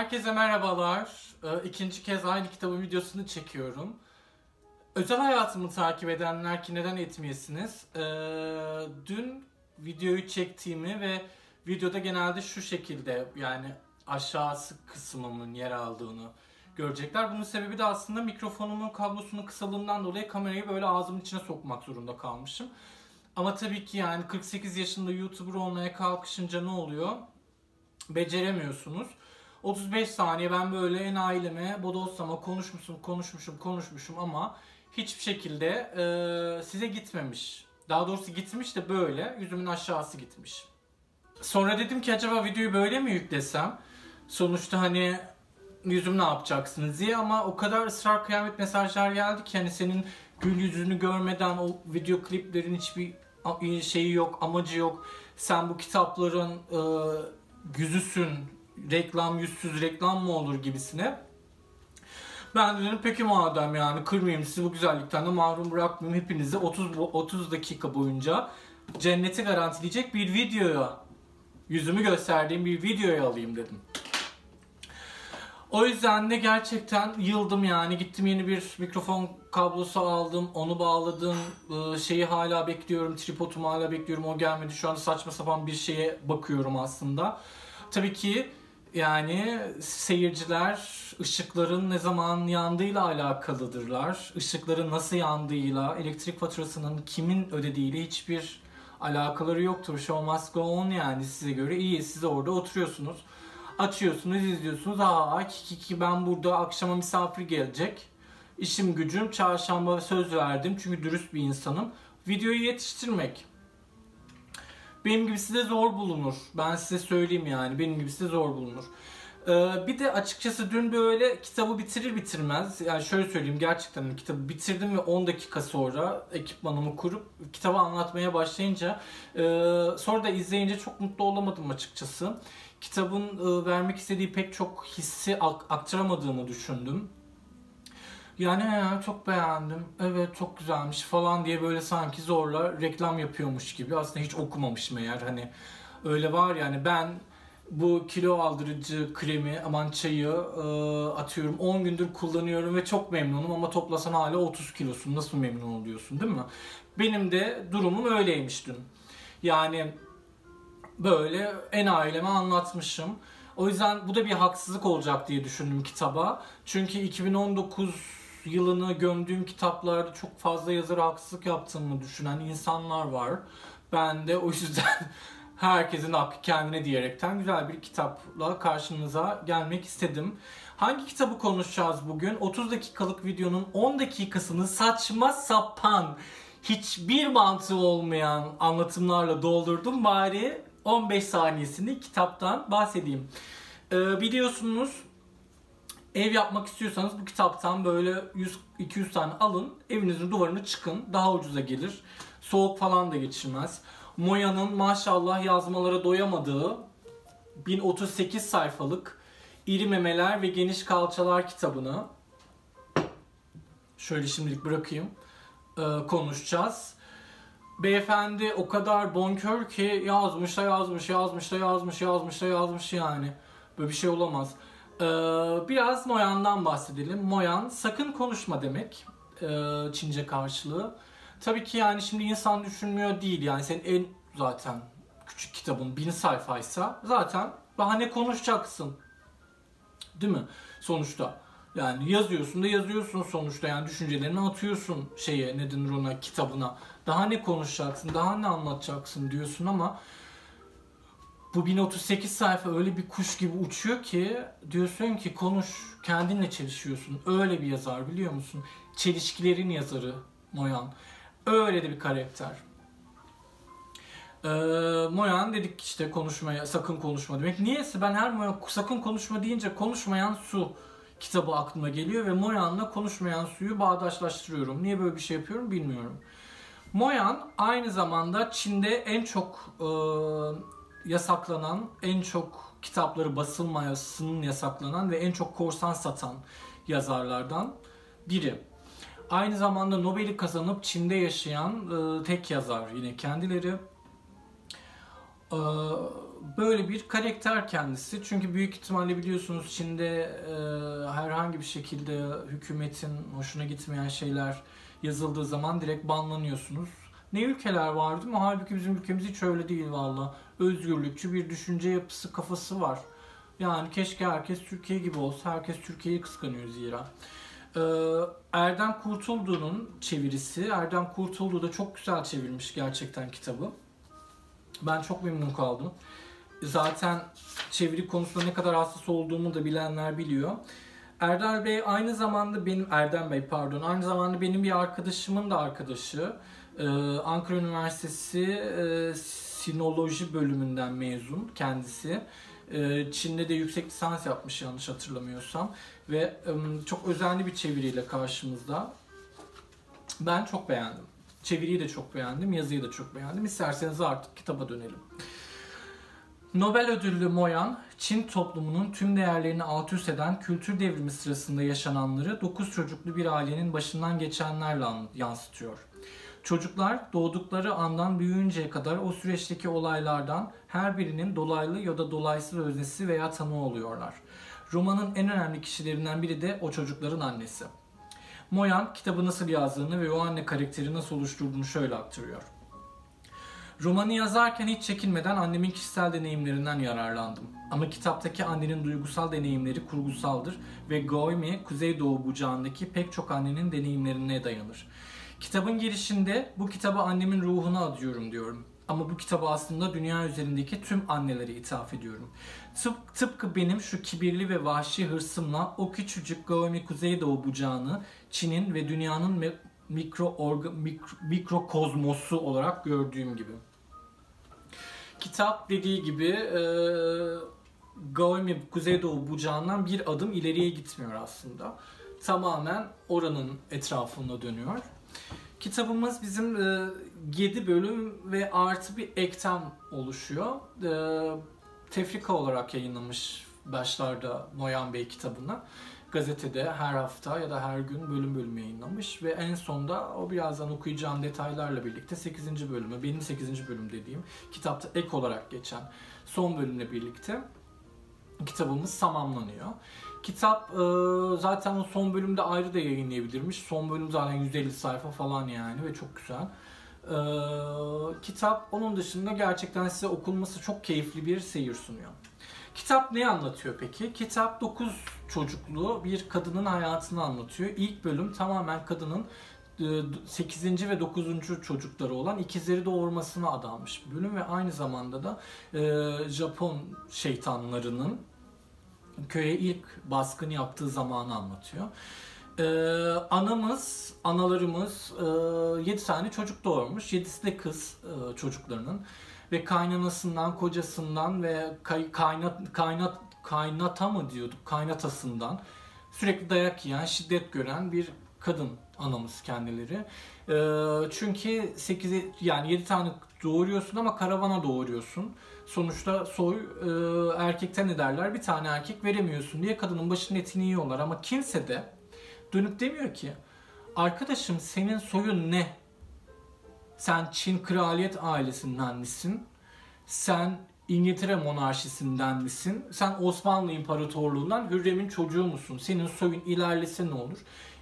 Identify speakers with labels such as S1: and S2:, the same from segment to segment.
S1: Herkese merhabalar. Ee, İkinci kez aynı kitabın videosunu çekiyorum. Özel hayatımı takip edenler ki neden etmeyesiniz? Ee, dün videoyu çektiğimi ve videoda genelde şu şekilde yani aşağısı kısmımın yer aldığını görecekler. Bunun sebebi de aslında mikrofonumun kablosunun kısalığından dolayı kamerayı böyle ağzımın içine sokmak zorunda kalmışım. Ama tabii ki yani 48 yaşında YouTuber olmaya kalkışınca ne oluyor? Beceremiyorsunuz. 35 saniye ben böyle en aileme bodoslama konuşmuşum, konuşmuşum, konuşmuşum ama hiçbir şekilde e, size gitmemiş. Daha doğrusu gitmiş de böyle yüzümün aşağısı gitmiş. Sonra dedim ki acaba videoyu böyle mi yüklesem? Sonuçta hani yüzüm ne yapacaksınız diye ama o kadar ısrar kıyamet mesajlar geldi ki hani senin gül yüzünü görmeden o video kliplerin hiçbir şeyi yok, amacı yok. Sen bu kitapların e, yüzüsün, reklam yüzsüz reklam mı olur gibisine. Ben de dedim peki madem yani kırmayayım sizi bu güzellikten de mahrum bırakmayayım hepinizi 30 30 dakika boyunca cenneti garantileyecek bir videoya yüzümü gösterdiğim bir videoya alayım dedim. O yüzden de gerçekten yıldım yani. Gittim yeni bir mikrofon kablosu aldım. Onu bağladım. Şeyi hala bekliyorum. Tripodumu hala bekliyorum. O gelmedi. Şu anda saçma sapan bir şeye bakıyorum aslında. Tabii ki yani seyirciler ışıkların ne zaman yandığıyla alakalıdırlar. Işıkların nasıl yandığıyla, elektrik faturasının kimin ödediğiyle hiçbir alakaları yoktur. Show must go on yani size göre iyi. Siz orada oturuyorsunuz. Açıyorsunuz, izliyorsunuz. Aa ki, ki ben burada akşama misafir gelecek. İşim gücüm çarşamba söz verdim çünkü dürüst bir insanım. Videoyu yetiştirmek. Benim gibisi de zor bulunur. Ben size söyleyeyim yani. Benim gibisi de zor bulunur. Ee, bir de açıkçası dün böyle kitabı bitirir bitirmez yani şöyle söyleyeyim gerçekten kitabı bitirdim ve 10 dakika sonra ekipmanımı kurup kitabı anlatmaya başlayınca e, sonra da izleyince çok mutlu olamadım açıkçası. Kitabın e, vermek istediği pek çok hissi aktaramadığını düşündüm. Yani he, çok beğendim, evet çok güzelmiş falan diye böyle sanki zorla reklam yapıyormuş gibi. Aslında hiç okumamış meğer hani öyle var yani ben bu kilo aldırıcı kremi aman çayı e, atıyorum 10 gündür kullanıyorum ve çok memnunum ama toplasan hala 30 kilosun nasıl memnun oluyorsun değil mi? Benim de durumum öyleymiş dün. Yani böyle en aileme anlatmışım. O yüzden bu da bir haksızlık olacak diye düşündüm kitaba. Çünkü 2019 yılını gömdüğüm kitaplarda çok fazla yazar haksızlık yaptığımı düşünen insanlar var. Ben de o yüzden herkesin hakkı kendine diyerekten güzel bir kitapla karşınıza gelmek istedim. Hangi kitabı konuşacağız bugün? 30 dakikalık videonun 10 dakikasını saçma sapan, hiçbir mantığı olmayan anlatımlarla doldurdum. Bari 15 saniyesini kitaptan bahsedeyim. Ee, biliyorsunuz ev yapmak istiyorsanız bu kitaptan böyle 100-200 tane alın. Evinizin duvarını çıkın. Daha ucuza gelir. Soğuk falan da geçirmez. Moya'nın maşallah yazmalara doyamadığı 1038 sayfalık İri Memeler ve Geniş Kalçalar kitabını şöyle şimdilik bırakayım ee, konuşacağız. Beyefendi o kadar bonkör ki yazmış da yazmış, yazmış da yazmış, yazmış da yazmış yani. Böyle bir şey olamaz. Ee, biraz Moyan'dan bahsedelim. Moyan sakın konuşma demek. Ee, Çince karşılığı. Tabii ki yani şimdi insan düşünmüyor değil yani senin en zaten küçük kitabın bin sayfaysa zaten daha ne konuşacaksın. Değil mi? Sonuçta. Yani yazıyorsun da yazıyorsun sonuçta yani düşüncelerini atıyorsun şeye ne denir ona kitabına. Daha ne konuşacaksın, daha ne anlatacaksın diyorsun ama bu 1038 sayfa öyle bir kuş gibi uçuyor ki diyorsun ki konuş kendinle çelişiyorsun. Öyle bir yazar biliyor musun? Çelişkilerin yazarı Moyan. Öyle de bir karakter. Ee, Moyan dedik işte konuşmaya sakın konuşma demek. Niyeyse ben her Moyan sakın konuşma deyince konuşmayan su kitabı aklıma geliyor ve Moyan'la konuşmayan suyu bağdaşlaştırıyorum. Niye böyle bir şey yapıyorum bilmiyorum. Moyan aynı zamanda Çin'de en çok e, yasaklanan, en çok kitapları basılmayasının yasaklanan ve en çok korsan satan yazarlardan biri. Aynı zamanda Nobel'i kazanıp Çin'de yaşayan e, tek yazar yine kendileri. E, böyle bir karakter kendisi. Çünkü büyük ihtimalle biliyorsunuz Çin'de e, herhangi bir şekilde hükümetin hoşuna gitmeyen şeyler yazıldığı zaman direkt banlanıyorsunuz. Ne ülkeler vardı mı? Halbuki bizim ülkemiz hiç öyle değil valla. Özgürlükçü bir düşünce yapısı, kafası var. Yani keşke herkes Türkiye gibi olsa. Herkes Türkiye'yi kıskanıyor zira. Ee, Erdem Kurtuldu'nun çevirisi. Erdem Kurtuldu da çok güzel çevirmiş gerçekten kitabı. Ben çok memnun kaldım. Zaten çeviri konusunda ne kadar hassas olduğumu da bilenler biliyor. Erdem Bey aynı zamanda benim Erdem Bey pardon aynı zamanda benim bir arkadaşımın da arkadaşı. Ee, Ankara Üniversitesi e, Sinoloji bölümünden mezun kendisi. Ee, Çin'de de yüksek lisans yapmış yanlış hatırlamıyorsam ve çok özenli bir çeviriyle karşımızda. Ben çok beğendim. Çeviriyi de çok beğendim, yazıyı da çok beğendim. İsterseniz artık kitaba dönelim. Nobel ödüllü Moyan, Çin toplumunun tüm değerlerini alt üst eden kültür devrimi sırasında yaşananları 9 çocuklu bir ailenin başından geçenlerle yansıtıyor. Çocuklar doğdukları andan büyüyünceye kadar o süreçteki olaylardan her birinin dolaylı ya da dolaysız öznesi veya tanığı oluyorlar. Romanın en önemli kişilerinden biri de o çocukların annesi. Moyan kitabı nasıl yazdığını ve o anne karakteri nasıl oluşturduğunu şöyle aktarıyor. Romanı yazarken hiç çekinmeden annemin kişisel deneyimlerinden yararlandım. Ama kitaptaki annenin duygusal deneyimleri kurgusaldır ve Goimi, Kuzeydoğu bucağındaki pek çok annenin deneyimlerine dayanır. Kitabın girişinde bu kitabı annemin ruhuna adıyorum diyorum. Ama bu kitabı aslında dünya üzerindeki tüm annelere ithaf ediyorum. Tıp, tıpkı benim şu kibirli ve vahşi hırsımla o küçücük Gaomi Kuzeydoğu bucağını Çin'in ve dünyanın mikro, orga, mikro, mikrokozmosu olarak gördüğüm gibi. Kitap dediği gibi e, Gaomi Kuzeydoğu bucağından bir adım ileriye gitmiyor aslında. Tamamen oranın etrafında dönüyor. Kitabımız bizim e, 7 bölüm ve artı bir ekten oluşuyor. E, tefrika olarak yayınlamış başlarda Noyan Bey kitabını. Gazetede her hafta ya da her gün bölüm bölüm yayınlamış ve en sonda o birazdan okuyacağım detaylarla birlikte 8. bölümü, benim 8. bölüm dediğim kitapta ek olarak geçen son bölümle birlikte kitabımız tamamlanıyor. Kitap e, zaten son bölümde ayrı da yayınlayabilirmiş. Son bölüm zaten 150 sayfa falan yani ve çok güzel. E, kitap onun dışında gerçekten size okunması çok keyifli bir seyir sunuyor. Kitap ne anlatıyor peki? Kitap 9 çocuklu bir kadının hayatını anlatıyor. İlk bölüm tamamen kadının 8. E, ve 9. çocukları olan ikizleri doğurmasına adanmış bir bölüm ve aynı zamanda da e, Japon şeytanlarının köye ilk baskın yaptığı zamanı anlatıyor. Ee, anamız, analarımız e, 7 tane çocuk doğurmuş. 7'si de kız e, çocuklarının. Ve kaynanasından, kocasından ve kay, kaynat, kaynat, kaynata mı diyorduk, kaynatasından sürekli dayak yiyen, şiddet gören bir kadın anamız kendileri. E, çünkü 8 yani 7 tane doğuruyorsun ama karavana doğuruyorsun sonuçta soy e, erkekten ederler bir tane erkek veremiyorsun diye kadının başının etini yiyorlar ama kimse de dönüp demiyor ki arkadaşım senin soyun ne? Sen Çin kraliyet ailesinden misin? Sen İngiltere monarşisinden misin? Sen Osmanlı İmparatorluğundan Hürrem'in çocuğu musun? Senin soyun ilerlese ne olur?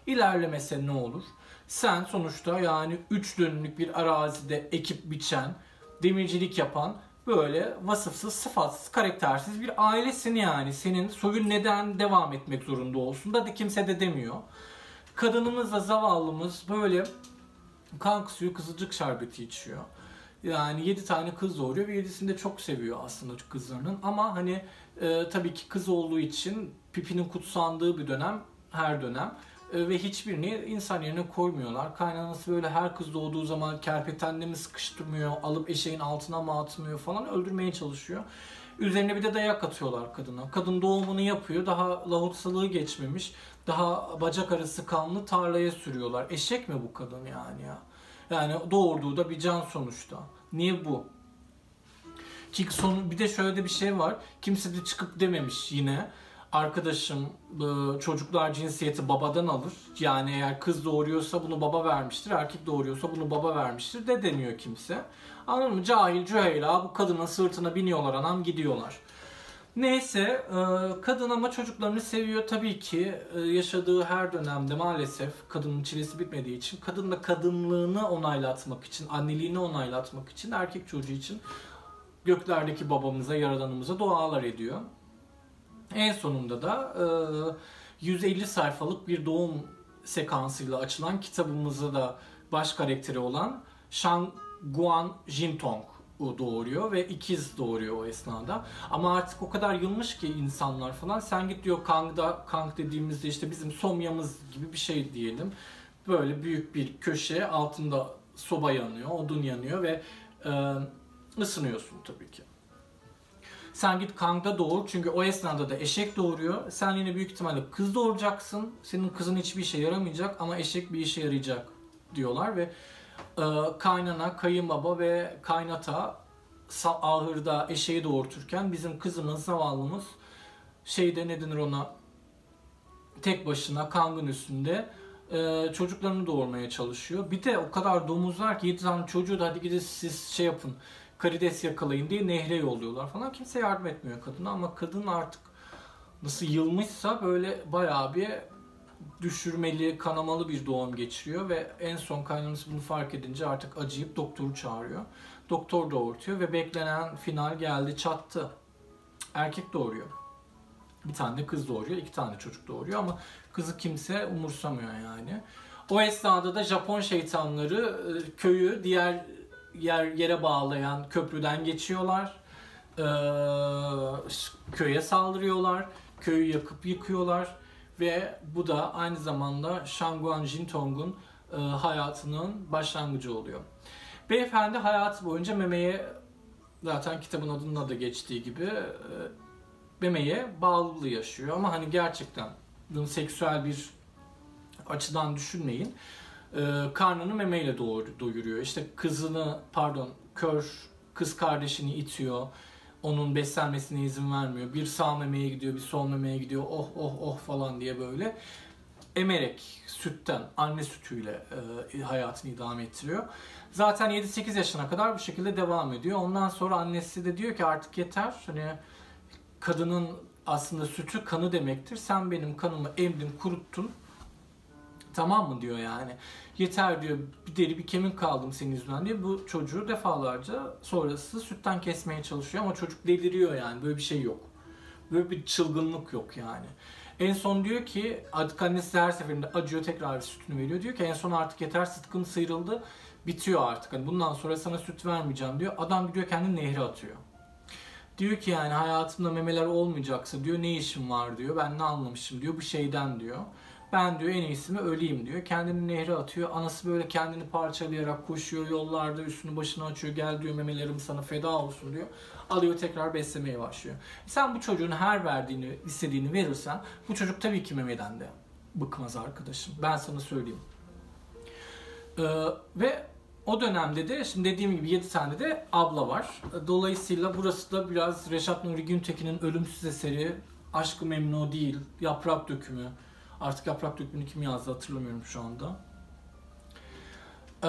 S1: İlerlemese ne olur? Sen sonuçta yani 3 dönümlük bir arazide ekip biçen, demircilik yapan böyle vasıfsız, sıfatsız, karaktersiz bir ailesin yani. Senin soyun neden devam etmek zorunda olsun da, da kimse de demiyor. Kadınımız da zavallımız böyle kan suyu kızılcık şerbeti içiyor. Yani 7 tane kız doğuruyor ve 7'sini de çok seviyor aslında kızlarının. Ama hani e, tabii ki kız olduğu için pipinin kutsandığı bir dönem her dönem. E, ve hiçbirini insan yerine koymuyorlar. Kaynanası böyle her kız doğduğu zaman kerpetenle mi sıkıştırmıyor, alıp eşeğin altına mı atmıyor falan öldürmeye çalışıyor. Üzerine bir de dayak atıyorlar kadına. Kadın doğumunu yapıyor. Daha lahutsalığı geçmemiş. Daha bacak arası kanlı tarlaya sürüyorlar. Eşek mi bu kadın yani ya? Yani doğurduğu da bir can sonuçta. Niye bu? Ki sonu bir de şöyle de bir şey var. Kimse de çıkıp dememiş yine. Arkadaşım e, çocuklar cinsiyeti babadan alır. Yani eğer kız doğuruyorsa bunu baba vermiştir, erkek doğuruyorsa bunu baba vermiştir de deniyor kimse. Anladın mı? Cahil, cüheyla bu kadının sırtına biniyorlar anam gidiyorlar. Neyse e, kadın ama çocuklarını seviyor tabii ki e, yaşadığı her dönemde maalesef kadının çilesi bitmediği için kadın da kadınlığını onaylatmak için anneliğini onaylatmak için erkek çocuğu için göklerdeki babamıza yaradanımıza dualar ediyor. En sonunda da e, 150 sayfalık bir doğum sekansıyla açılan kitabımızda da baş karakteri olan Shang Guan Jintong doğuruyor ve ikiz doğuruyor o esnada. Ama artık o kadar yılmış ki insanlar falan. Sen git diyor Kang'da, Kang dediğimizde işte bizim somyamız gibi bir şey diyelim. Böyle büyük bir köşe altında soba yanıyor, odun yanıyor ve e, ısınıyorsun tabii ki. Sen git Kang'da doğur çünkü o esnada da eşek doğuruyor. Sen yine büyük ihtimalle kız doğuracaksın. Senin kızın hiçbir işe yaramayacak ama eşek bir işe yarayacak diyorlar ve e, kaynana, kayınbaba ve kaynata ahırda eşeği doğurturken bizim kızımız, zavallımız şeyde ne denir ona tek başına kangın üstünde e, çocuklarını doğurmaya çalışıyor. Bir de o kadar domuzlar ki 7 tane çocuğu da hadi gidin siz şey yapın karides yakalayın diye nehre yolluyorlar falan. Kimse yardım etmiyor kadına ama kadın artık nasıl yılmışsa böyle bayağı bir düşürmeli, kanamalı bir doğum geçiriyor ve en son kaynanası bunu fark edince artık acıyıp doktoru çağırıyor. Doktor doğurtuyor ve beklenen final geldi, çattı. Erkek doğuruyor. Bir tane de kız doğuruyor, iki tane çocuk doğuruyor ama kızı kimse umursamıyor yani. O esnada da Japon şeytanları e, köyü diğer yer yere bağlayan köprüden geçiyorlar. Ee, köye saldırıyorlar. Köyü yakıp yıkıyorlar ve bu da aynı zamanda Shangguan Jintong'un e, hayatının başlangıcı oluyor. Beyefendi hayatı boyunca memeye zaten kitabın adında da geçtiği gibi e, memeye bağlılığı yaşıyor ama hani gerçekten seksüel bir açıdan düşünmeyin. E, karnını memeyle doyuruyor. İşte kızını pardon kör kız kardeşini itiyor onun beslenmesine izin vermiyor. Bir sağ memeye gidiyor, bir sol memeye gidiyor. Oh oh oh falan diye böyle emerek sütten, anne sütüyle e, hayatını idame ettiriyor. Zaten 7-8 yaşına kadar bu şekilde devam ediyor. Ondan sonra annesi de diyor ki artık yeter. Hani kadının aslında sütü kanı demektir. Sen benim kanımı emdin, kuruttun. Tamam mı diyor yani. Yeter diyor bir deri bir kemik kaldım senin yüzünden diye bu çocuğu defalarca sonrası sütten kesmeye çalışıyor ama çocuk deliriyor yani böyle bir şey yok. Böyle bir çılgınlık yok yani. En son diyor ki artık annesi her seferinde acıyor tekrar sütünü veriyor. Diyor ki en son artık yeter sıtkım sıyrıldı bitiyor artık. Hani bundan sonra sana süt vermeyeceğim diyor. Adam gidiyor kendini nehre atıyor. Diyor ki yani hayatımda memeler olmayacaksa diyor ne işim var diyor. Ben ne anlamışım diyor bu şeyden diyor. Ben diyor en iyisi mi öleyim diyor. Kendini nehre atıyor. Anası böyle kendini parçalayarak koşuyor yollarda üstünü başını açıyor. Gel diyor memelerim sana feda olsun diyor. Alıyor tekrar beslemeye başlıyor. Sen bu çocuğun her verdiğini, istediğini verirsen bu çocuk tabii ki memeden de bıkmaz arkadaşım. Ben sana söyleyeyim. Ee, ve o dönemde de şimdi dediğim gibi 7 tane de abla var. Dolayısıyla burası da biraz Reşat Nuri Güntekin'in ölümsüz eseri Aşkı Memnu değil, Yaprak Dökümü Artık yaprak dökümünü kim yazdı hatırlamıyorum şu anda. Ee,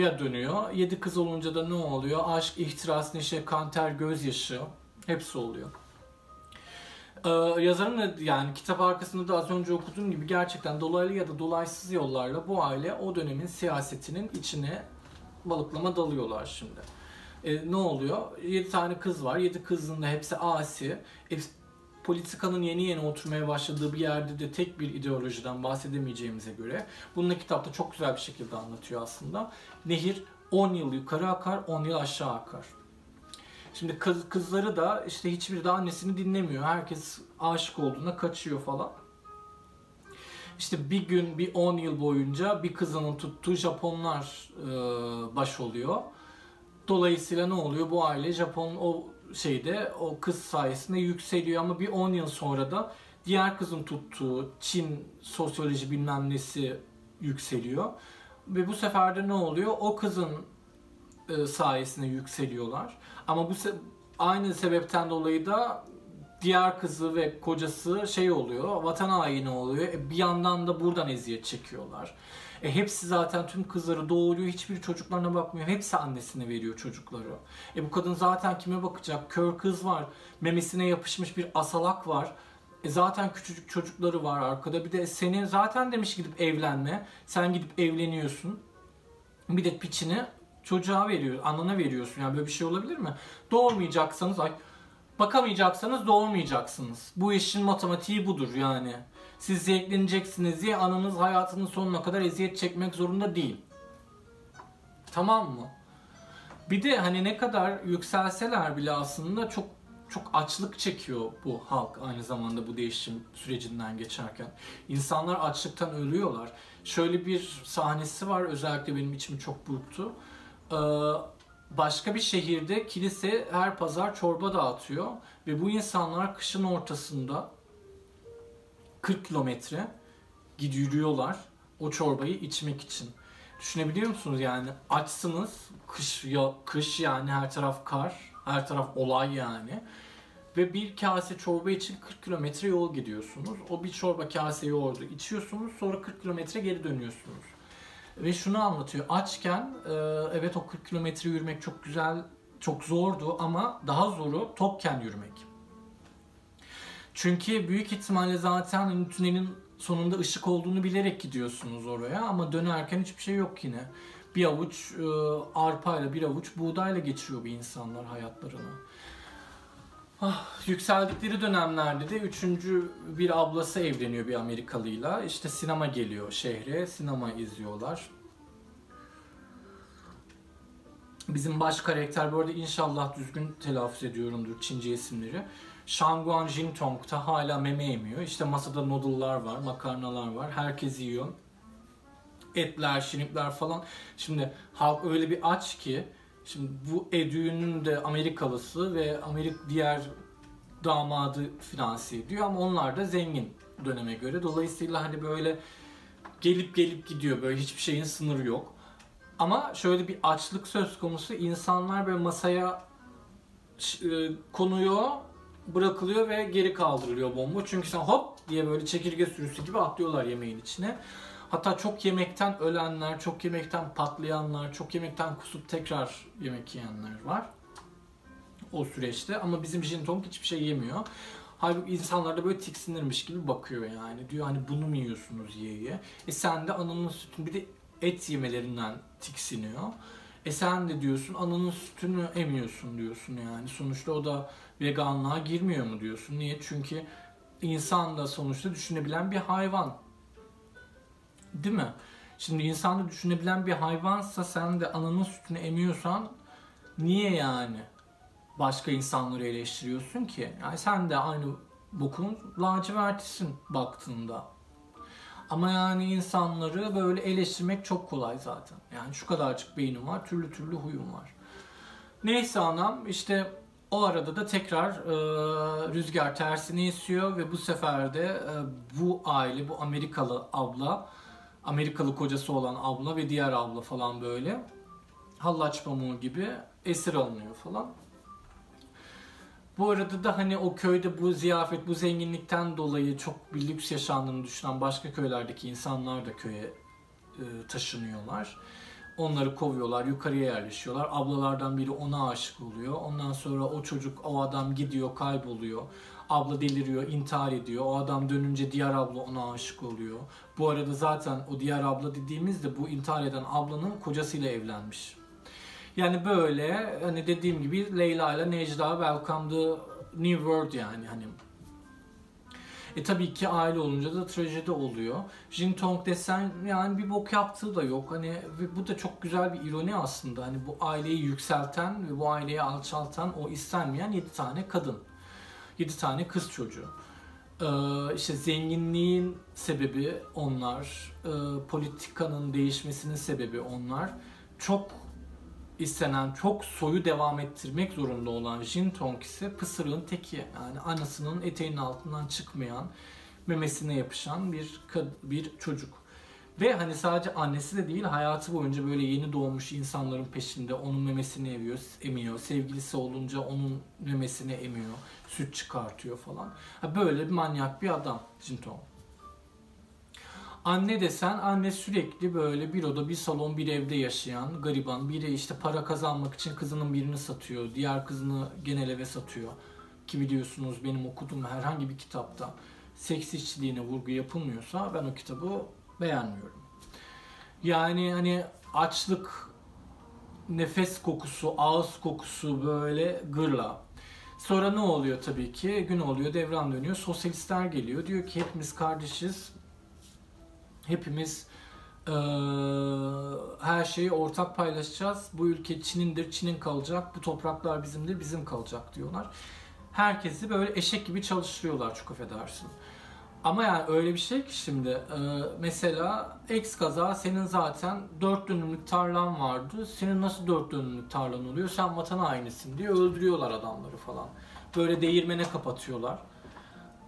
S1: ya dönüyor. Yedi kız olunca da ne oluyor? Aşk, ihtiras, neşe, kanter, gözyaşı hepsi oluyor. Ee, yazarın yani kitap arkasında da az önce okuduğum gibi gerçekten dolaylı ya da dolaysız yollarla bu aile o dönemin siyasetinin içine balıklama dalıyorlar şimdi. Ee, ne oluyor? 7 tane kız var. 7 kızın da hepsi asi politikanın yeni yeni oturmaya başladığı bir yerde de tek bir ideolojiden bahsedemeyeceğimize göre bunu da kitapta çok güzel bir şekilde anlatıyor aslında. Nehir 10 yıl yukarı akar, 10 yıl aşağı akar. Şimdi kız, kızları da işte hiçbir de annesini dinlemiyor. Herkes aşık olduğuna kaçıyor falan. İşte bir gün bir 10 yıl boyunca bir kızının tuttuğu Japonlar e, baş oluyor. Dolayısıyla ne oluyor? Bu aile Japon o şeyde o kız sayesinde yükseliyor ama bir 10 yıl sonra da diğer kızın tuttuğu Çin sosyoloji bilmem nesi yükseliyor. Ve bu sefer de ne oluyor? O kızın e, sayesinde yükseliyorlar. Ama bu se- aynı sebepten dolayı da diğer kızı ve kocası şey oluyor, vatan haini oluyor. E, bir yandan da buradan eziyet çekiyorlar. E, hepsi zaten tüm kızları doğuruyor, hiçbir çocuklarına bakmıyor. Hepsi annesine veriyor çocukları. E bu kadın zaten kime bakacak? Kör kız var, memesine yapışmış bir asalak var. E zaten küçücük çocukları var arkada. Bir de senin zaten demiş gidip evlenme. Sen gidip evleniyorsun. Bir de piçini çocuğa veriyor, anana veriyorsun. Yani böyle bir şey olabilir mi? Doğurmayacaksanız, ay, bakamayacaksanız doğurmayacaksınız. Bu işin matematiği budur yani. Siz zevkleneceksiniz diye ananız hayatının sonuna kadar eziyet çekmek zorunda değil. Tamam mı? Bir de hani ne kadar yükselseler bile aslında çok çok açlık çekiyor bu halk aynı zamanda bu değişim sürecinden geçerken. İnsanlar açlıktan ölüyorlar. Şöyle bir sahnesi var özellikle benim içimi çok burktu. Ee, başka bir şehirde kilise her pazar çorba dağıtıyor ve bu insanlar kışın ortasında 40 kilometre gidiyorlar o çorbayı içmek için. Düşünebiliyor musunuz yani açsınız kış ya kış yani her taraf kar her taraf olay yani ve bir kase çorba için 40 kilometre yol gidiyorsunuz. O bir çorba kase yoğurdu içiyorsunuz sonra 40 kilometre geri dönüyorsunuz. Ve şunu anlatıyor. Açken e, evet o 40 kilometre yürümek çok güzel, çok zordu ama daha zoru tokken yürümek. Çünkü büyük ihtimalle zaten hani tünelin sonunda ışık olduğunu bilerek gidiyorsunuz oraya ama dönerken hiçbir şey yok yine. Bir avuç e, arpayla bir avuç buğdayla geçiriyor bir insanlar hayatlarını. Ah, yükseldikleri dönemlerde de üçüncü bir ablası evleniyor bir Amerikalıyla. İşte sinema geliyor şehre, sinema izliyorlar. Bizim baş karakter bu arada inşallah düzgün telaffuz ediyorumdur Çince isimleri. Shangguan Jintong'da hala meme yemiyor. İşte masada noodle'lar var, makarnalar var. Herkes yiyor. Etler, şinipler falan. Şimdi halk öyle bir aç ki Şimdi bu Edü'nün de Amerikalısı ve Amerik diğer damadı finanse ediyor ama onlar da zengin döneme göre. Dolayısıyla hani böyle gelip gelip gidiyor böyle hiçbir şeyin sınırı yok. Ama şöyle bir açlık söz konusu insanlar böyle masaya e, konuyor, bırakılıyor ve geri kaldırılıyor bomba. Çünkü sen hop diye böyle çekirge sürüsü gibi atlıyorlar yemeğin içine. Hatta çok yemekten ölenler, çok yemekten patlayanlar, çok yemekten kusup tekrar yemek yiyenler var. O süreçte ama bizim Jintong hiçbir şey yemiyor. Halbuki insanlar da böyle tiksinirmiş gibi bakıyor yani. Diyor hani bunu mu yiyorsunuz ye ye. E sen de ananın sütünü bir de et yemelerinden tiksiniyor. E sen de diyorsun ananın sütünü emiyorsun diyorsun yani. Sonuçta o da veganlığa girmiyor mu diyorsun. Niye? Çünkü insan da sonuçta düşünebilen bir hayvan. Değil mi? Şimdi insan da düşünebilen bir hayvansa sen de ananın sütünü emiyorsan niye yani başka insanları eleştiriyorsun ki? Yani sen de aynı bokun lacivertisin baktığında. Ama yani insanları böyle eleştirmek çok kolay zaten. Yani şu kadarcık beynim var, türlü türlü huyum var. Neyse anam işte o arada da tekrar e, rüzgar tersini esiyor ve bu sefer de e, bu aile, bu Amerikalı abla Amerikalı kocası olan abla ve diğer abla falan böyle hallaç pamuğu gibi esir alınıyor falan. Bu arada da hani o köyde bu ziyafet, bu zenginlikten dolayı çok bir lüks yaşandığını düşünen başka köylerdeki insanlar da köye e, taşınıyorlar. Onları kovuyorlar, yukarıya yerleşiyorlar. Ablalardan biri ona aşık oluyor. Ondan sonra o çocuk, o adam gidiyor, kayboluyor. Abla deliriyor, intihar ediyor. O adam dönünce diğer abla ona aşık oluyor. Bu arada zaten o diğer abla dediğimizde bu intihar eden ablanın kocasıyla evlenmiş. Yani böyle hani dediğim gibi Leyla ile Necla welcome the new world yani hani e tabii ki aile olunca da trajedi oluyor. Jin Tong desen yani bir bok yaptığı da yok. Hani ve bu da çok güzel bir ironi aslında. Hani bu aileyi yükselten ve bu aileyi alçaltan o istenmeyen 7 tane kadın. 7 tane kız çocuğu. Ee, işte zenginliğin sebebi onlar, ee, politikanın değişmesinin sebebi onlar. Çok istenen, çok soyu devam ettirmek zorunda olan Jin Tong ise pısırığın teki. Yani anasının eteğinin altından çıkmayan, memesine yapışan bir bir çocuk. Ve hani sadece annesi de değil hayatı boyunca böyle yeni doğmuş insanların peşinde onun memesini emiyor, emiyor. Sevgilisi olunca onun memesini emiyor. Süt çıkartıyor falan. Böyle bir manyak bir adam Jinto. Anne desen anne sürekli böyle bir oda bir salon bir evde yaşayan gariban biri işte para kazanmak için kızının birini satıyor. Diğer kızını genel eve satıyor. Ki biliyorsunuz benim okuduğum herhangi bir kitapta seks işçiliğine vurgu yapılmıyorsa ben o kitabı beğenmiyorum. Yani hani açlık, nefes kokusu, ağız kokusu böyle gırla. Sonra ne oluyor tabii ki? Gün oluyor, devran dönüyor. Sosyalistler geliyor. Diyor ki hepimiz kardeşiz. Hepimiz eee, her şeyi ortak paylaşacağız. Bu ülke Çin'indir, Çin'in kalacak. Bu topraklar bizimdir, bizim kalacak diyorlar. Herkesi böyle eşek gibi çalıştırıyorlar çok affedersin. Ama yani öyle bir şey ki şimdi e, mesela ex kaza senin zaten 4 dönümlük tarlan vardı. Senin nasıl 4 dönümlük tarlan oluyor? Sen vatan hainisin diye öldürüyorlar adamları falan. Böyle değirmene kapatıyorlar.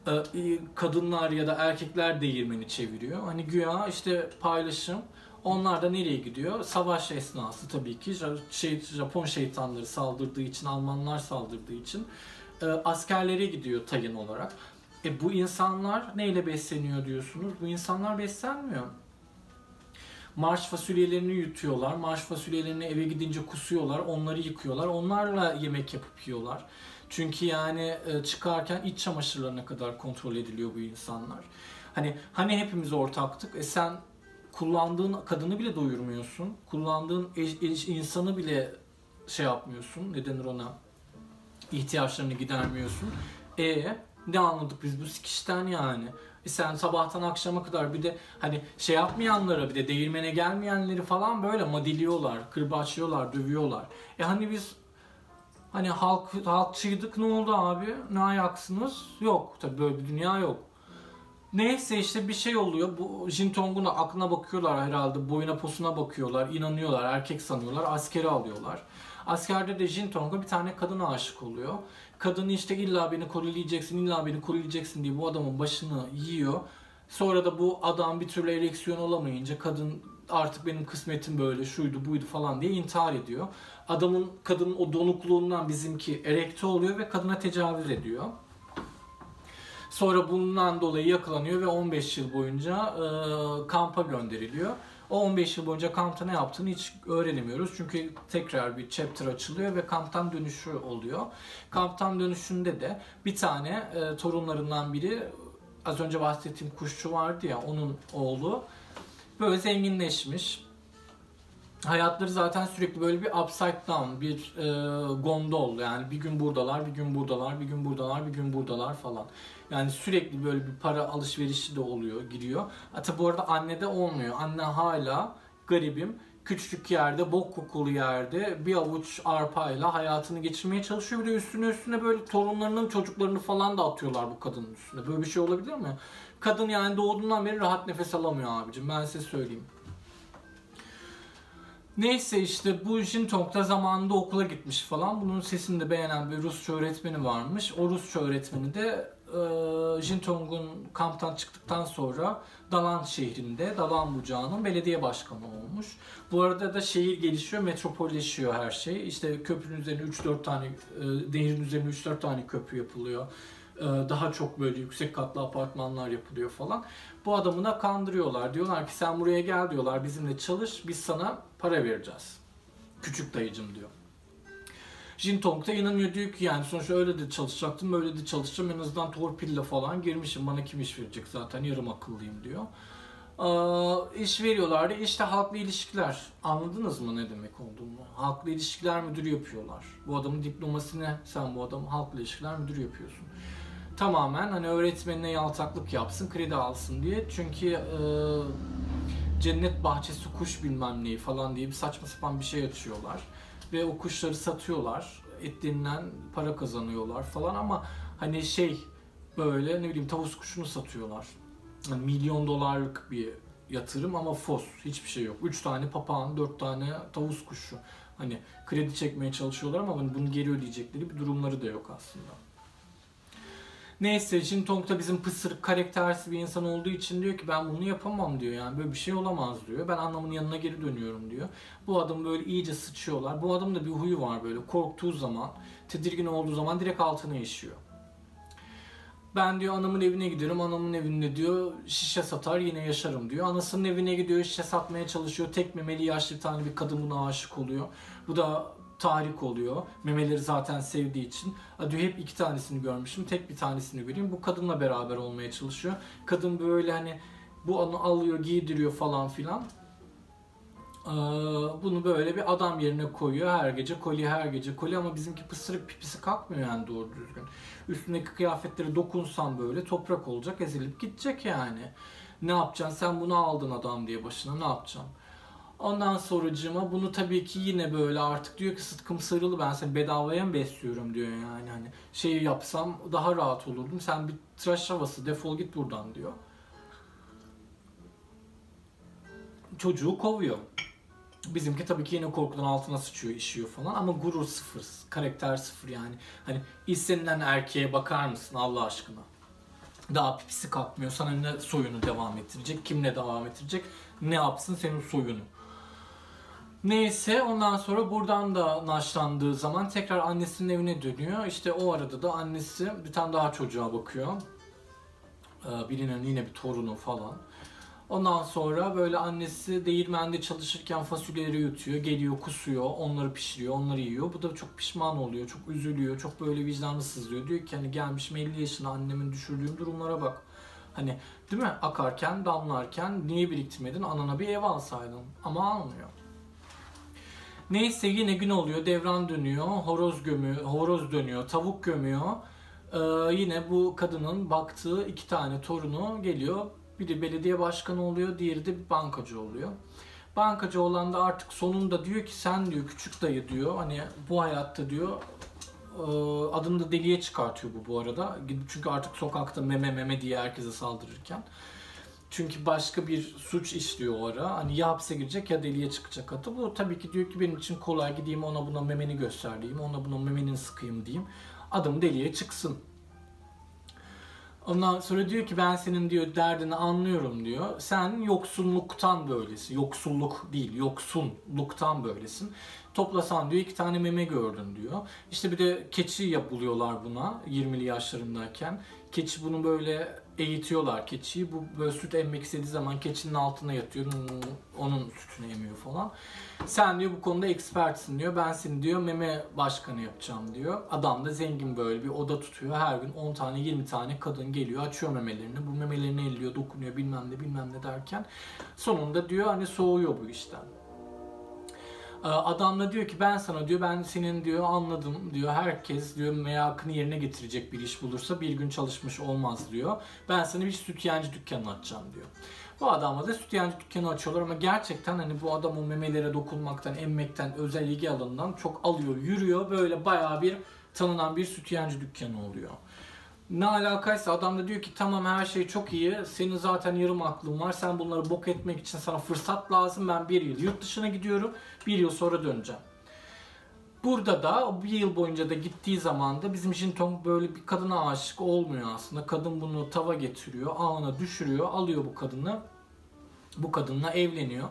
S1: E, kadınlar ya da erkekler değirmeni çeviriyor. Hani güya işte paylaşım. Onlar da nereye gidiyor? Savaş esnası tabii ki. Şey, Japon şeytanları saldırdığı için, Almanlar saldırdığı için e, askerlere gidiyor tayin olarak. E bu insanlar neyle besleniyor diyorsunuz? Bu insanlar beslenmiyor. Marş fasulyelerini yutuyorlar. Marş fasulyelerini eve gidince kusuyorlar. Onları yıkıyorlar. Onlarla yemek yapıp yiyorlar. Çünkü yani e, çıkarken iç çamaşırlarına kadar kontrol ediliyor bu insanlar. Hani hani hepimiz ortaktık. E sen kullandığın kadını bile doyurmuyorsun. Kullandığın insanı bile şey yapmıyorsun. Ne denir ona? ihtiyaçlarını gidermiyorsun. E ne anladık biz bu sikişten yani? E sen sabahtan akşama kadar bir de hani şey yapmayanlara bir de değirmene gelmeyenleri falan böyle madiliyorlar, kırbaçlıyorlar, dövüyorlar. E hani biz hani halk halkçıydık ne oldu abi? Ne ayaksınız? Yok tabii böyle bir dünya yok. Neyse işte bir şey oluyor. Bu Jintong'un da aklına bakıyorlar herhalde. Boyuna posuna bakıyorlar. inanıyorlar. Erkek sanıyorlar. Askeri alıyorlar. Askerde de Jintong'a bir tane kadına aşık oluyor. Kadını işte illa beni koruyacaksın, illa beni koruyacaksın diye bu adamın başını yiyor. Sonra da bu adam bir türlü ereksiyon olamayınca kadın artık benim kısmetim böyle şuydu buydu falan diye intihar ediyor. Adamın kadının o donukluğundan bizimki erekte oluyor ve kadına tecavüz ediyor. Sonra bundan dolayı yakalanıyor ve 15 yıl boyunca e, kampa gönderiliyor. O 15 yıl boyunca kampta ne yaptığını hiç öğrenemiyoruz. Çünkü tekrar bir chapter açılıyor ve kamptan dönüşü oluyor. Kamptan dönüşünde de bir tane e, torunlarından biri az önce bahsettiğim kuşçu vardı ya onun oğlu böyle zenginleşmiş. Hayatları zaten sürekli böyle bir upside down, bir e, gondol yani bir gün buradalar, bir gün buradalar, bir gün buradalar, bir gün buradalar falan. Yani sürekli böyle bir para alışverişi de oluyor, giriyor. Hatta bu arada anne de olmuyor. Anne hala garibim küçücük yerde, bok kokulu yerde bir avuç arpayla hayatını geçirmeye çalışıyor. Bir de üstüne üstüne böyle torunlarının çocuklarını falan da atıyorlar bu kadının üstüne. Böyle bir şey olabilir mi? Kadın yani doğduğundan beri rahat nefes alamıyor abicim. Ben size söyleyeyim. Neyse işte bu Jintong da zamanında okula gitmiş falan. Bunun sesini de beğenen bir Rusça öğretmeni varmış. O Rusça öğretmeni de e, Jintong'un kamptan çıktıktan sonra Dalan şehrinde, Dalan bucağının belediye başkanı olmuş. Bu arada da şehir gelişiyor, metropolleşiyor her şey. İşte köprünün üzerine 3-4 tane, e, nehrin üzerine 3-4 tane köprü yapılıyor. E, daha çok böyle yüksek katlı apartmanlar yapılıyor falan. Bu adamı da kandırıyorlar. Diyorlar ki sen buraya gel diyorlar, bizimle çalış, biz sana para vereceğiz. Küçük dayıcım diyor. Jintong da inanıyor. Diyor ki yani sonuçta öyle de çalışacaktım böyle de çalışacağım. En azından torpille falan girmişim. Bana kim iş verecek zaten? Yarım akıllıyım diyor. Ee, iş veriyorlardı işte halkla ilişkiler. Anladınız mı ne demek olduğunu halkla ilişkiler müdürü yapıyorlar. Bu adamın diploması ne sen bu adam halkla ilişkiler müdürü yapıyorsun tamamen hani öğretmenine yaltaklık yapsın kredi alsın diye çünkü e, cennet bahçesi kuş bilmem neyi falan diye bir saçma sapan bir şey açıyorlar ve o kuşları satıyorlar. Etlerinden para kazanıyorlar falan ama hani şey böyle ne bileyim tavus kuşunu satıyorlar. Yani milyon dolarlık bir yatırım ama fos hiçbir şey yok. 3 tane papağan, 4 tane tavus kuşu. Hani kredi çekmeye çalışıyorlar ama hani bunu geri ödeyecekleri bir durumları da yok aslında. Neyse Jin Tong da bizim pısırık karaktersiz bir insan olduğu için diyor ki ben bunu yapamam diyor yani böyle bir şey olamaz diyor. Ben anlamın yanına geri dönüyorum diyor. Bu adam böyle iyice sıçıyorlar. Bu adamın da bir huyu var böyle korktuğu zaman, tedirgin olduğu zaman direkt altına işiyor. Ben diyor anamın evine gidiyorum. Anamın evinde diyor şişe satar yine yaşarım diyor. Anasının evine gidiyor şişe satmaya çalışıyor. Tek memeli yaşlı bir tane bir kadın buna aşık oluyor. Bu da tahrik oluyor. Memeleri zaten sevdiği için. Diyor hep iki tanesini görmüşüm. Tek bir tanesini göreyim. Bu kadınla beraber olmaya çalışıyor. Kadın böyle hani bu onu alıyor, giydiriyor falan filan. Ee, bunu böyle bir adam yerine koyuyor. Her gece kolye, her gece kolye ama bizimki pısırık pipisi kalkmıyor yani doğru düzgün. Üstündeki kıyafetleri dokunsan böyle toprak olacak, ezilip gidecek yani. Ne yapacaksın? Sen bunu aldın adam diye başına ne yapacaksın? Ondan sonracığıma bunu tabii ki yine böyle artık diyor ki Sıtkım sarılı ben seni bedavaya mı besliyorum diyor yani hani şeyi yapsam daha rahat olurdum sen bir tıraş havası defol git buradan diyor. Çocuğu kovuyor. Bizimki tabii ki yine korkudan altına sıçıyor, işiyor falan ama gurur sıfır, karakter sıfır yani. Hani istenilen erkeğe bakar mısın Allah aşkına? Daha pipisi kalkmıyor, sana ne soyunu devam ettirecek, kimle devam ettirecek, ne yapsın senin soyunu. Neyse ondan sonra buradan da naşlandığı zaman tekrar annesinin evine dönüyor. İşte o arada da annesi bir tane daha çocuğa bakıyor. Ee, birinin yine bir torunu falan. Ondan sonra böyle annesi değirmende çalışırken fasulyeleri yutuyor, geliyor kusuyor, onları pişiriyor, onları yiyor. Bu da çok pişman oluyor, çok üzülüyor, çok böyle vicdanı sızlıyor. Diyor ki hani gelmişim 50 yaşına annemin düşürdüğüm durumlara bak. Hani değil mi akarken, damlarken niye biriktirmedin anana bir ev alsaydın ama almıyor. Neyse yine gün oluyor, devran dönüyor, horoz gömüyor, horoz dönüyor, tavuk gömüyor. Ee, yine bu kadının baktığı iki tane torunu geliyor. Biri belediye başkanı oluyor, diğeri de bir bankacı oluyor. Bankacı olan da artık sonunda diyor ki sen diyor küçük dayı diyor hani bu hayatta diyor e, adını da deliye çıkartıyor bu bu arada. Çünkü artık sokakta meme meme diye herkese saldırırken. Çünkü başka bir suç işliyor o ara. Hani ya hapse girecek ya deliye çıkacak atı. Bu tabii ki diyor ki benim için kolay gideyim ona buna memeni göstereyim. Ona buna memenin sıkayım diyeyim. Adım deliye çıksın. Ondan sonra diyor ki ben senin diyor derdini anlıyorum diyor. Sen yoksulluktan böylesin. Yoksulluk değil, yoksunluktan böylesin. Toplasan diyor iki tane meme gördün diyor. İşte bir de keçi yapılıyorlar buna 20'li yaşlarındayken. Keçi bunu böyle eğitiyorlar keçiyi. Bu böyle süt emmek istediği zaman keçinin altına yatıyor. Onun sütünü emiyor falan. Sen diyor bu konuda expertsin diyor. Ben seni diyor meme başkanı yapacağım diyor. Adam da zengin böyle bir oda tutuyor. Her gün 10 tane 20 tane kadın geliyor açıyor memelerini. Bu memelerini elliyor dokunuyor bilmem ne bilmem ne derken. Sonunda diyor hani soğuyor bu işten. Ee, adam da diyor ki ben sana diyor ben senin diyor anladım diyor herkes diyor merakını yerine getirecek bir iş bulursa bir gün çalışmış olmaz diyor. Ben sana bir sütyencı dükkanı açacağım diyor. Bu adamla da sütyencı dükkanı açıyorlar ama gerçekten hani bu adam o memelere dokunmaktan, emmekten, özel ilgi alanından çok alıyor, yürüyor. Böyle bayağı bir tanınan bir sütyencı dükkanı oluyor. Ne alakaysa adam da diyor ki tamam her şey çok iyi. Senin zaten yarım aklın var. Sen bunları bok etmek için sana fırsat lazım. Ben bir yıl yurt dışına gidiyorum. Bir yıl sonra döneceğim. Burada da bir yıl boyunca da gittiği zaman da bizim Jintong böyle bir kadına aşık olmuyor aslında. Kadın bunu tava getiriyor, ağına düşürüyor, alıyor bu kadını. Bu kadınla evleniyor.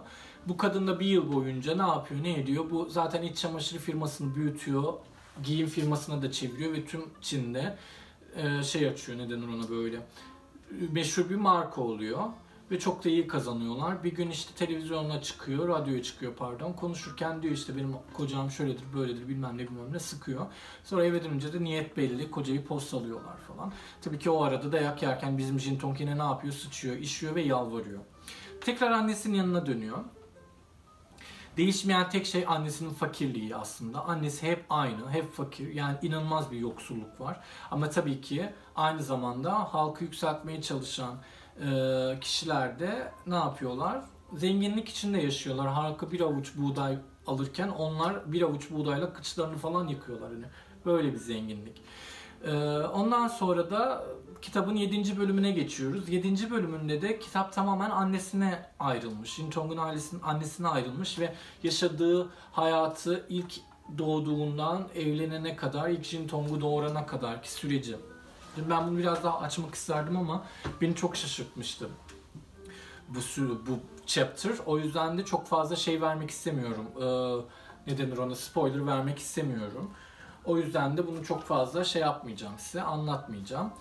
S1: Bu kadın da bir yıl boyunca ne yapıyor, ne ediyor? Bu zaten iç çamaşırı firmasını büyütüyor. Giyim firmasına da çeviriyor ve tüm Çin'de e, şey açıyor ne denir ona böyle meşhur bir marka oluyor ve çok da iyi kazanıyorlar. Bir gün işte televizyonuna çıkıyor, radyoya çıkıyor pardon. Konuşurken diyor işte benim kocam şöyledir, böyledir bilmem ne bilmem ne sıkıyor. Sonra eve dönünce de niyet belli, kocayı postalıyorlar falan. Tabii ki o arada dayak yerken bizim Jin yine ne yapıyor? Sıçıyor, işiyor ve yalvarıyor. Tekrar annesinin yanına dönüyor. Değişmeyen tek şey annesinin fakirliği aslında. Annesi hep aynı, hep fakir. Yani inanılmaz bir yoksulluk var. Ama tabii ki aynı zamanda halkı yükseltmeye çalışan e, kişiler de ne yapıyorlar? Zenginlik içinde yaşıyorlar. Halka bir avuç buğday alırken onlar bir avuç buğdayla kıçlarını falan yıkıyorlar. Yani böyle bir zenginlik. E, ondan sonra da kitabın 7. bölümüne geçiyoruz. 7. bölümünde de kitap tamamen annesine ayrılmış. Shin Chong'un ailesinin annesine ayrılmış ve yaşadığı hayatı ilk doğduğundan evlenene kadar, ilk Tong'u doğurana kadar ki süreci Ben bunu biraz daha açmak isterdim ama beni çok şaşırtmıştı bu bu chapter. O yüzden de çok fazla şey vermek istemiyorum. Ee, ne denir ona? Spoiler vermek istemiyorum. O yüzden de bunu çok fazla şey yapmayacağım size, anlatmayacağım.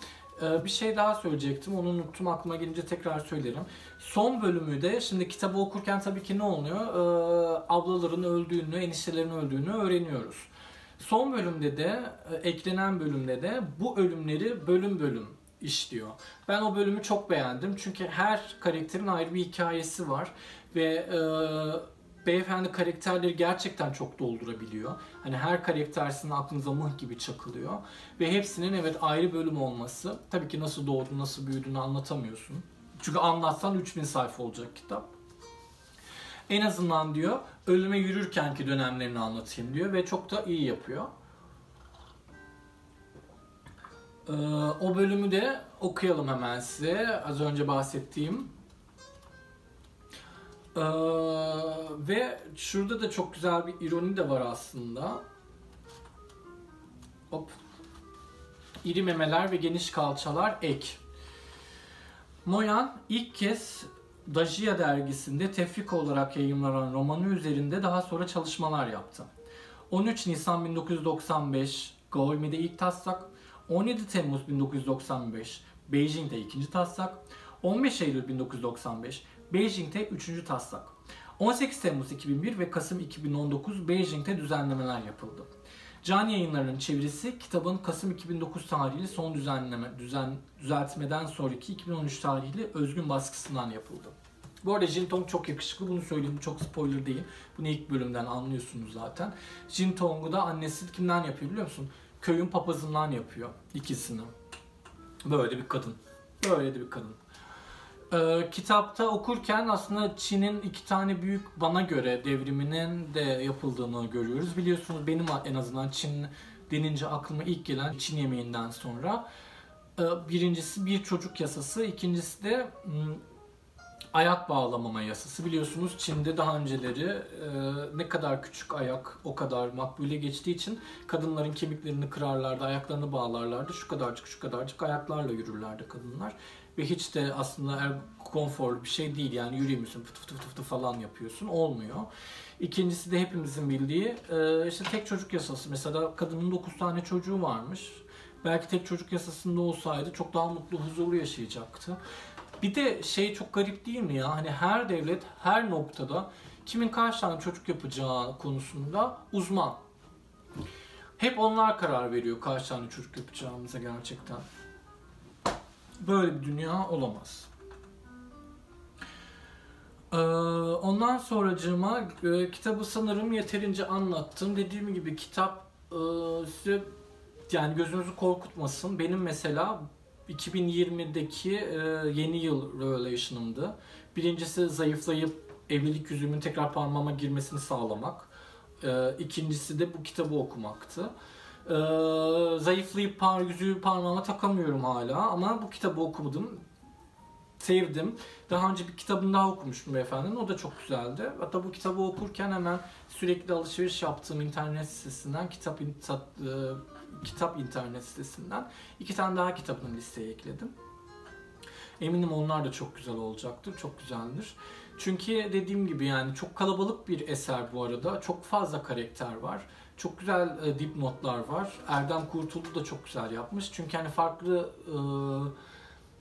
S1: Ee, bir şey daha söyleyecektim. Onu unuttum. Aklıma gelince tekrar söylerim. Son bölümü de şimdi kitabı okurken tabii ki ne oluyor? Ee, ablaların öldüğünü, eniştelerin öldüğünü öğreniyoruz. Son bölümde de, e, eklenen bölümde de bu ölümleri bölüm bölüm işliyor. Ben o bölümü çok beğendim. Çünkü her karakterin ayrı bir hikayesi var. Ve e, beyefendi karakterleri gerçekten çok doldurabiliyor. Hani her karakter sizin aklınıza mıh gibi çakılıyor. Ve hepsinin evet ayrı bölüm olması. Tabii ki nasıl doğdu, nasıl büyüdüğünü anlatamıyorsun. Çünkü anlatsan 3000 sayfa olacak kitap. En azından diyor ölüme yürürkenki dönemlerini anlatayım diyor ve çok da iyi yapıyor. Ee, o bölümü de okuyalım hemen size. Az önce bahsettiğim. Ee, ve şurada da çok güzel bir ironi de var aslında. Hop. İri memeler ve geniş kalçalar ek. Moyan ilk kez Dajia dergisinde tefrik olarak yayınlanan romanı üzerinde daha sonra çalışmalar yaptı. 13 Nisan 1995 Gaulime'de ilk taslak, 17 Temmuz 1995 Beijing'de ikinci taslak, 15 Eylül 1995 Beijing'de üçüncü taslak. 18 Temmuz 2001 ve Kasım 2019 Beijing'de düzenlemeler yapıldı. Can Yayınları'nın çevirisi kitabın Kasım 2009 tarihli son düzenleme düzen, düzeltmeden sonraki 2013 tarihli özgün baskısından yapıldı. Bu arada Jin Tong çok yakışıklı. Bunu söyleyeyim. Bu çok spoiler değil. Bunu ilk bölümden anlıyorsunuz zaten. Jin Tong'u da annesi kimden yapıyor biliyor musun? Köyün papazından yapıyor ikisini. Böyle bir kadın. Böyle de bir kadın. Ee, kitapta okurken aslında Çin'in iki tane büyük bana göre devriminin de yapıldığını görüyoruz. Biliyorsunuz benim en azından Çin denince aklıma ilk gelen Çin yemeğinden sonra e, birincisi bir çocuk yasası, ikincisi de hmm, ayak bağlamama yasası. Biliyorsunuz Çin'de daha önceleri e, ne kadar küçük ayak o kadar makbule geçtiği için kadınların kemiklerini kırarlardı, ayaklarını bağlarlardı. Şu kadarcık şu kadarcık ayaklarla yürürlerdi kadınlar. Ve hiç de aslında er, konforlu bir şey değil. Yani yürüyemiyorsun fıtı fıtı fıtı falan yapıyorsun. Olmuyor. İkincisi de hepimizin bildiği e, işte tek çocuk yasası. Mesela kadının 9 tane çocuğu varmış. Belki tek çocuk yasasında olsaydı çok daha mutlu, huzurlu yaşayacaktı. Bir de şey çok garip değil mi ya? Hani her devlet her noktada kimin kaç tane çocuk yapacağı konusunda uzman. Hep onlar karar veriyor kaç tane çocuk yapacağımıza gerçekten. Böyle bir dünya olamaz. Ee, ondan sonracığıma e, kitabı sanırım yeterince anlattım. Dediğim gibi kitap e, size yani gözünüzü korkutmasın. Benim mesela 2020'deki e, yeni yıl revelation'ımdı. Birincisi zayıflayıp evlilik yüzümün tekrar parmağıma girmesini sağlamak. E, ikincisi de bu kitabı okumaktı. E, zayıflayıp par yüzüğü parmağıma takamıyorum hala ama bu kitabı okumadım. Sevdim. Daha önce bir kitabını daha okumuştum beyefendinin. O da çok güzeldi. Hatta bu kitabı okurken hemen sürekli alışveriş yaptığım internet sitesinden kitap, kitap kitap internet sitesinden iki tane daha kitabını listeye ekledim. Eminim onlar da çok güzel olacaktır, çok güzeldir. Çünkü dediğim gibi yani çok kalabalık bir eser bu arada. Çok fazla karakter var. Çok güzel e, dipnotlar var. Erdem Kurtuldu da çok güzel yapmış. Çünkü hani farklı e,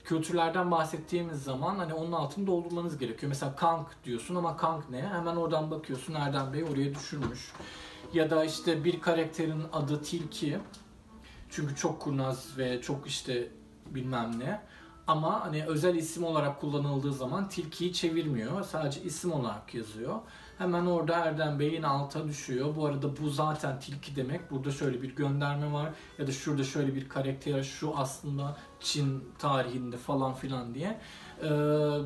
S1: kültürlerden bahsettiğimiz zaman hani onun altını doldurmanız gerekiyor. Mesela Kank diyorsun ama Kank ne? Hemen oradan bakıyorsun Erdem Bey oraya düşürmüş. Ya da işte bir karakterin adı Tilki. Çünkü çok kurnaz ve çok işte bilmem ne. Ama hani özel isim olarak kullanıldığı zaman tilkiyi çevirmiyor. Sadece isim olarak yazıyor. Hemen orada Erdem Bey'in alta düşüyor. Bu arada bu zaten tilki demek. Burada şöyle bir gönderme var. Ya da şurada şöyle bir karakter. Şu aslında Çin tarihinde falan filan diye. Ee,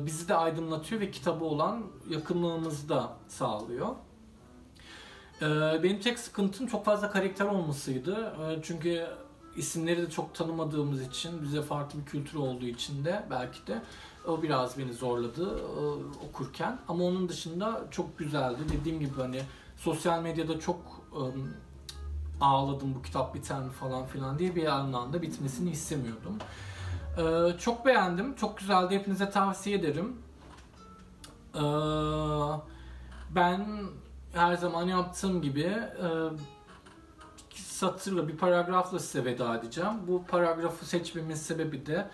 S1: bizi de aydınlatıyor ve kitabı olan yakınlığımızı da sağlıyor. Ee, benim tek sıkıntım çok fazla karakter olmasıydı. Ee, çünkü isimleri de çok tanımadığımız için bize farklı bir kültür olduğu için de belki de o biraz beni zorladı e, okurken ama onun dışında çok güzeldi dediğim gibi hani sosyal medyada çok ağladım bu kitap biter mi falan filan diye bir yandan da bitmesini istemiyordum. Ee, çok beğendim. Çok güzeldi. Hepinize tavsiye ederim. Ee, ben her zaman yaptığım gibi e, satırla bir paragrafla size veda edeceğim. Bu paragrafı seçmemin sebebi de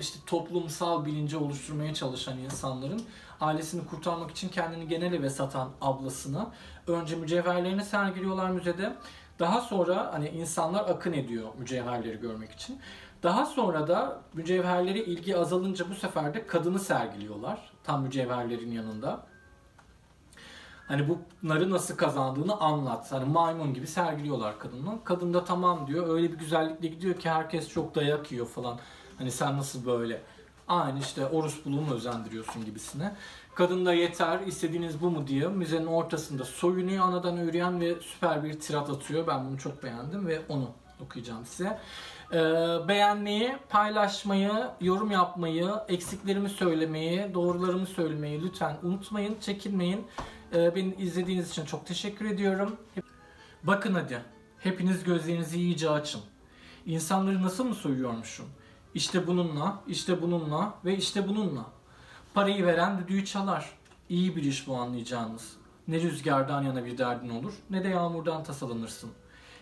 S1: işte toplumsal bilinci oluşturmaya çalışan insanların ailesini kurtarmak için kendini genel eve satan ablasını önce mücevherlerini sergiliyorlar müzede. Daha sonra hani insanlar akın ediyor mücevherleri görmek için. Daha sonra da mücevherlere ilgi azalınca bu sefer de kadını sergiliyorlar tam mücevherlerin yanında. Hani bunları nasıl kazandığını anlat. Hani maymun gibi sergiliyorlar kadını. Kadın da tamam diyor. Öyle bir güzellikle gidiyor ki herkes çok dayak yiyor falan. Hani sen nasıl böyle aynı işte orospuluğu mu özendiriyorsun gibisine. Kadın da yeter istediğiniz bu mu diye müzenin ortasında soyunuyor anadan üreyen ve süper bir tirat atıyor. Ben bunu çok beğendim ve onu okuyacağım size. Ee, beğenmeyi, paylaşmayı, yorum yapmayı, eksiklerimi söylemeyi, doğrularımı söylemeyi lütfen unutmayın, çekinmeyin. Ee, beni izlediğiniz için çok teşekkür ediyorum. Bakın hadi, hepiniz gözlerinizi iyice açın. İnsanları nasıl mı soyuyormuşum? İşte bununla, işte bununla ve işte bununla. Parayı veren düdüğü çalar. İyi bir iş bu anlayacağınız. Ne rüzgardan yana bir derdin olur, ne de yağmurdan tasalanırsın.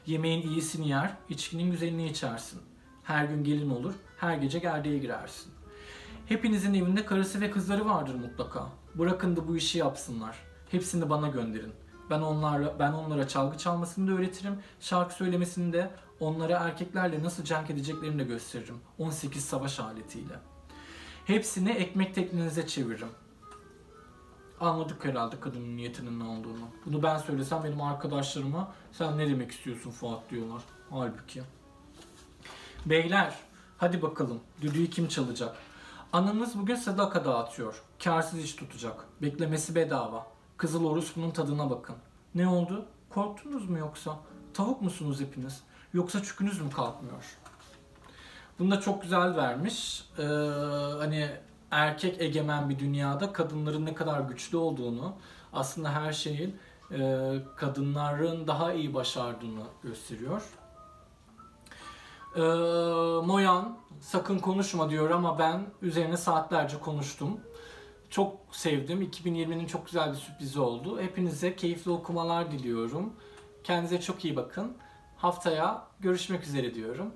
S1: Yemeğin iyisini yer, içkinin güzelini içersin. Her gün gelin olur, her gece gerdeğe girersin. Hepinizin evinde karısı ve kızları vardır mutlaka. Bırakın da bu işi yapsınlar. Hepsini bana gönderin. Ben onlarla ben onlara çalgı çalmasını da öğretirim. Şarkı söylemesini de onlara erkeklerle nasıl cenk edeceklerini de gösteririm. 18 savaş aletiyle. Hepsini ekmek teknenize çeviririm. Anladık herhalde kadının niyetinin ne olduğunu. Bunu ben söylesem benim arkadaşlarıma sen ne demek istiyorsun Fuat diyorlar. Halbuki. Beyler hadi bakalım düdüğü kim çalacak? Ananız bugün sadaka dağıtıyor. Karsız iş tutacak. Beklemesi bedava. Kızıl orospunun tadına bakın. Ne oldu? Korktunuz mu yoksa? Tavuk musunuz hepiniz? Yoksa çükünüz mü kalkmıyor? Bunu da çok güzel vermiş. Ee, hani erkek egemen bir dünyada kadınların ne kadar güçlü olduğunu, aslında her şeyin e, kadınların daha iyi başardığını gösteriyor. Ee, Moyan sakın konuşma diyor ama ben üzerine saatlerce konuştum. Çok sevdim. 2020'nin çok güzel bir sürprizi oldu. Hepinize keyifli okumalar diliyorum. Kendinize çok iyi bakın. Haftaya görüşmek üzere diyorum.